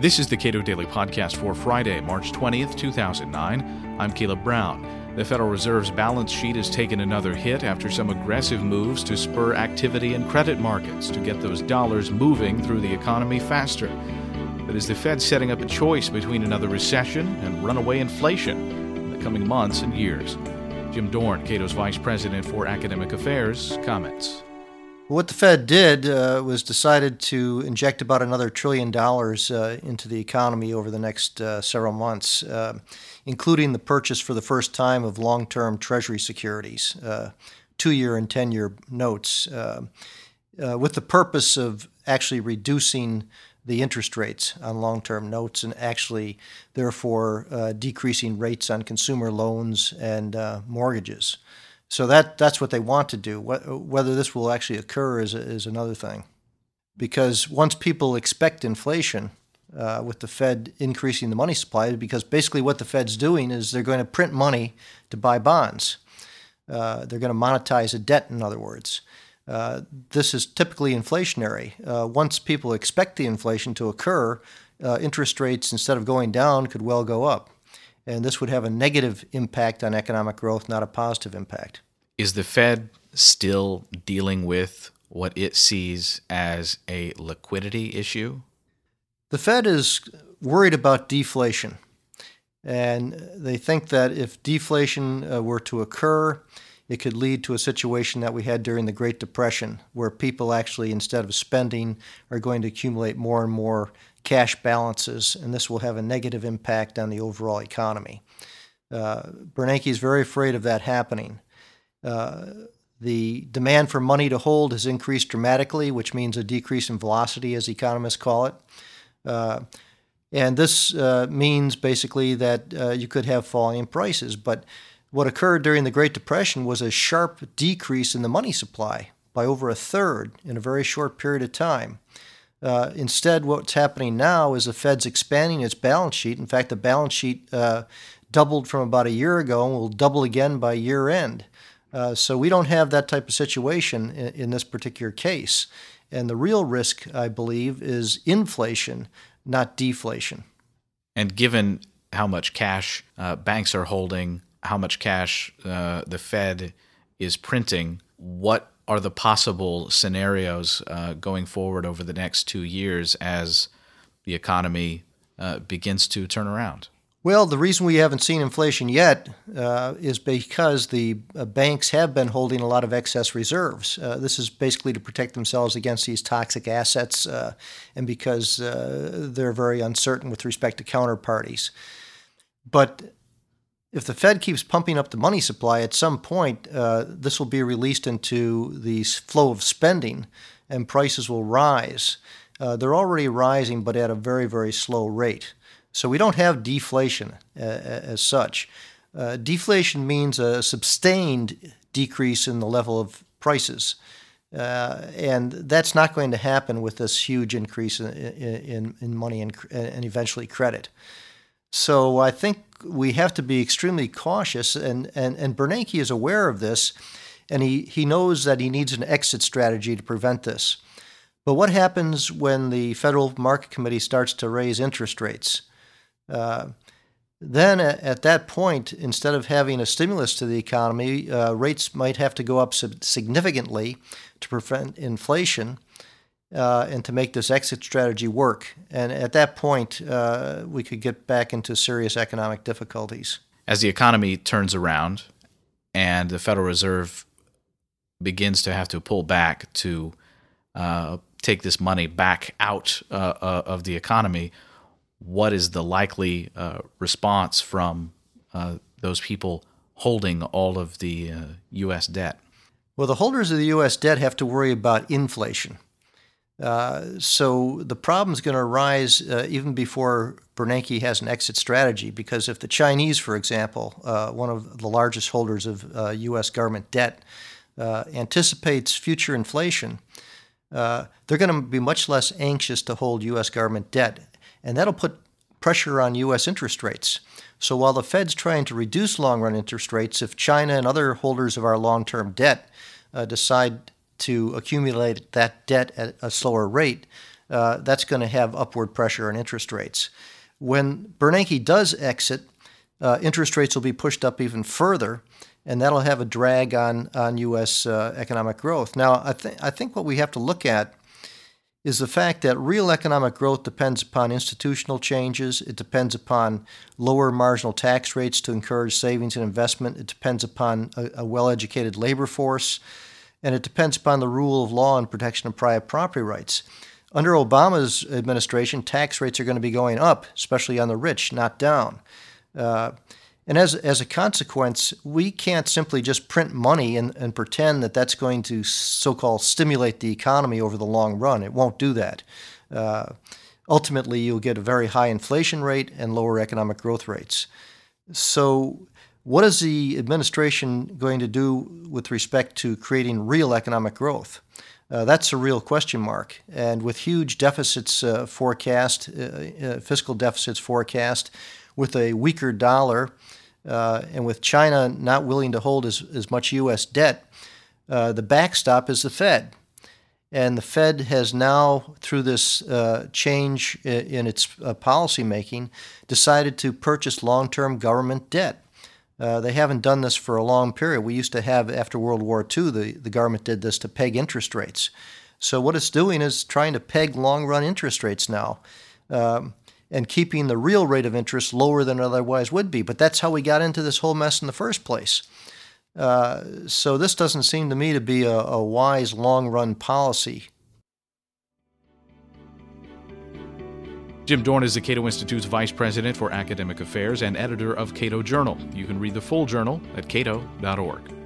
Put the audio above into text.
This is the Cato Daily Podcast for Friday, March 20th, 2009. I'm Caleb Brown. The Federal Reserve's balance sheet has taken another hit after some aggressive moves to spur activity in credit markets to get those dollars moving through the economy faster. But is the Fed setting up a choice between another recession and runaway inflation in the coming months and years? Jim Dorn, Cato's Vice President for Academic Affairs, comments. What the Fed did uh, was decided to inject about another trillion dollars uh, into the economy over the next uh, several months, uh, including the purchase for the first time of long term Treasury securities, uh, two year and 10 year notes, uh, with the purpose of actually reducing the interest rates on long term notes and actually, therefore, decreasing rates on consumer loans and mortgages. So that that's what they want to do. Whether this will actually occur is is another thing, because once people expect inflation, uh, with the Fed increasing the money supply, because basically what the Fed's doing is they're going to print money to buy bonds. Uh, they're going to monetize a debt, in other words. Uh, this is typically inflationary. Uh, once people expect the inflation to occur, uh, interest rates, instead of going down, could well go up and this would have a negative impact on economic growth, not a positive impact. Is the Fed still dealing with what it sees as a liquidity issue? The Fed is worried about deflation. And they think that if deflation uh, were to occur, it could lead to a situation that we had during the Great Depression, where people actually, instead of spending, are going to accumulate more and more cash balances, and this will have a negative impact on the overall economy. Uh, Bernanke is very afraid of that happening. Uh, the demand for money to hold has increased dramatically, which means a decrease in velocity, as economists call it. Uh, and this uh, means basically that uh, you could have falling prices. But what occurred during the Great Depression was a sharp decrease in the money supply by over a third in a very short period of time. Uh, instead, what's happening now is the Fed's expanding its balance sheet. In fact, the balance sheet uh, doubled from about a year ago and will double again by year end. Uh, so we don't have that type of situation in, in, this particular case. And the real risk, I believe, is inflation, not deflation. And given how much cash uh, banks are holding, how much cash uh, the Fed is printing, what are the possible scenarios uh, going forward over the next two years as the economy uh, begins to turn around? Well, the reason we haven't seen inflation yet uh, is because the uh, banks have been holding a lot of excess reserves. Uh, this is basically to protect themselves against these toxic assets uh, and because they're very uncertain with respect to counterparties. But if the Fed keeps pumping up the money supply, at some point uh, this will be released into the flow of spending and prices will rise. Uh, they're already rising, but at a very, very slow rate. So we don't have deflation uh, as such. Uh, deflation means a sustained decrease in the level of prices. Uh, and that's not going to happen with this huge increase in, in, in money and, and eventually credit. So I think we have to be extremely cautious, and, and, and Bernanke is aware of this, and he, he knows that he needs an exit strategy to prevent this. But what happens when the Federal Market Committee starts to raise interest rates? Uh, then at, at, that point, instead of having a stimulus to the economy, uh, rates might have to go up significantly to prevent inflation uh, and to make this exit strategy work. And at that point, uh, we could get back into serious economic difficulties. As the economy turns around and the Federal Reserve begins to have to pull back to uh, take this money back out uh, uh, of the economy, what is the likely uh, response from those people holding all of the U.S. debt? Well, the holders of the U.S. debt have to worry about inflation. Uh, so the problem is going to arise uh, even before Bernanke has an exit strategy, because if the Chinese, for example, uh, one of the largest holders of U.S. Uh, government debt, uh, anticipates future inflation, they're going to be much less anxious to hold U.S. government debt, and that'll put pressure on U.S. interest rates. So while the Fed's trying to reduce long run interest rates, if China and other holders of our long term debt decide to accumulate that debt at a slower rate, uh, that's going to have upward pressure on interest rates. When Bernanke does exit, uh, interest rates will be pushed up even further, and that'll have a drag on on U.S. Uh, economic growth. Now, I think I think what we have to look at is the fact that real economic growth depends upon institutional changes. It depends upon lower marginal tax rates to encourage savings and investment. It depends upon a, a well educated labor force. And it depends upon the rule of law and protection of private property rights. Under Obama's administration, tax rates are going to be going up, especially on the rich, not down. Uh, and as, as a consequence, we can't simply just print money and, and pretend that that's going to so called stimulate the economy over the long run. It won't do that. Uh, ultimately, you'll get a very high inflation rate and lower economic growth rates. So, what is the administration going to do with respect to creating real economic growth? Uh, that's a real question mark. And with huge deficits uh, forecast, uh, uh fiscal deficits forecast, with a weaker dollar, uh, and with China not willing to hold as, as much U.S. debt, uh, the backstop is the Fed. And the Fed has now, through this change in its policy making, decided to purchase long term government debt. Uh, they haven't done this for a long period. We used to have, after World War II, the, the government did this to peg interest rates. So, what it's doing is trying to peg long run interest rates now. Um, and keeping the real rate of interest lower than it otherwise would be. But that's how we got into this whole mess in the first place. Uh, so this doesn't seem to me to be a, a wise long run policy. Jim Dorn is the Cato Institute's Vice President for Academic Affairs and editor of Cato Journal. You can read the full journal at cato.org.